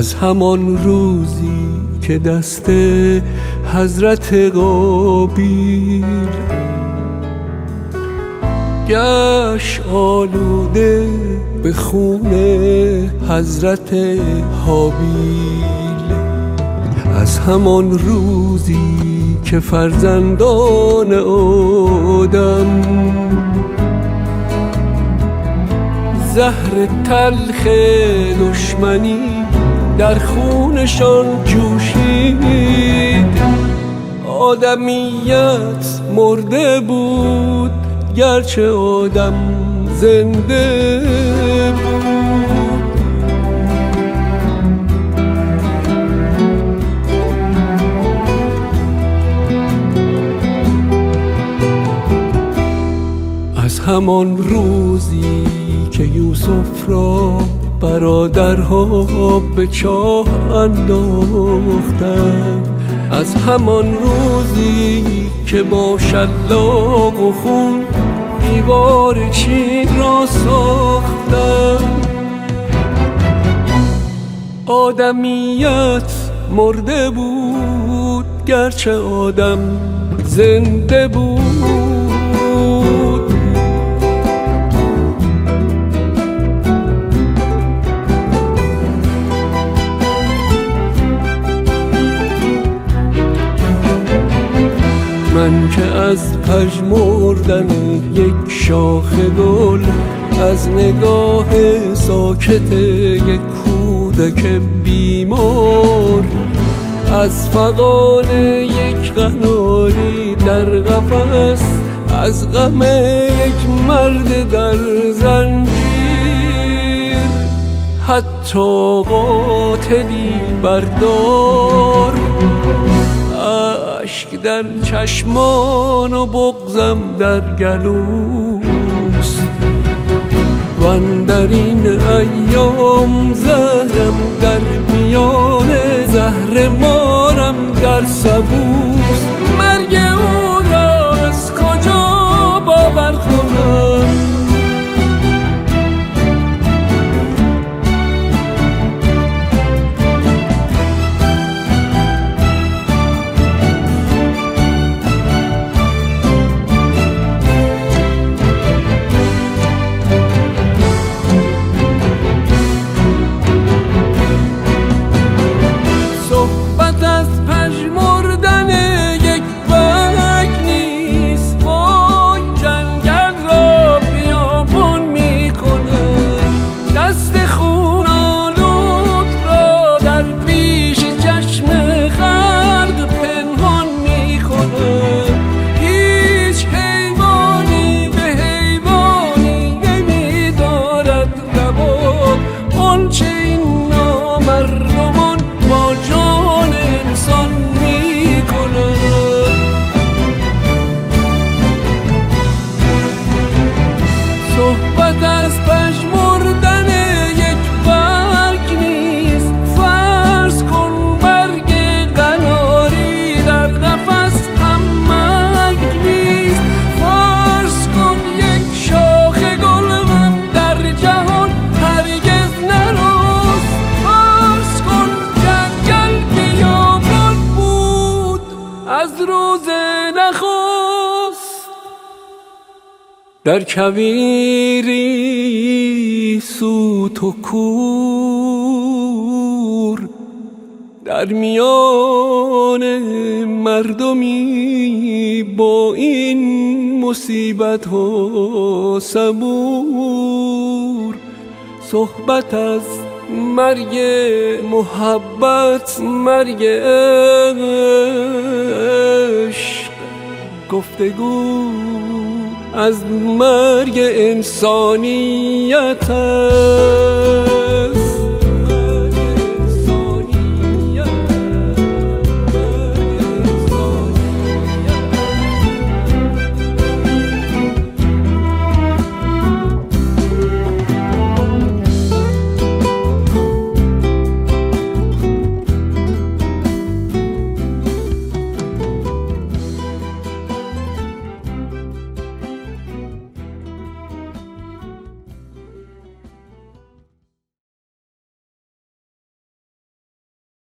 از همان روزی که دست حضرت قابیل گشت آلوده به خون حضرت حابیل. از همان روزی که فرزندان آدم زهر تلخ دشمنی در خونشان جوشید. آدمیت مرده بود گرچه آدم زنده بود. از همان روزی که یوسف را برادرها به چاه انداختند از همان روزی که با شلاق و خون دیوار چین را ساختند آدمیت مرده بود گرچه آدم زنده بود. که از پژمردن یک شاخ گل از نگاه ساکت یک کودک بیمار. از فقان یک قناری در قفس از غم یک مرد در زنجیر. حتی قاتلی بردار. اشک در چشمان و بغزم در گلوست. و در این ایام زهرم در میان زهر مارم در سبوست. در کویری سوت و کور در میان مردمی با این مصیبت ها صبور. صحبت از مرگ محبت مرگ عشق. گفتگو از مرگ انسانیت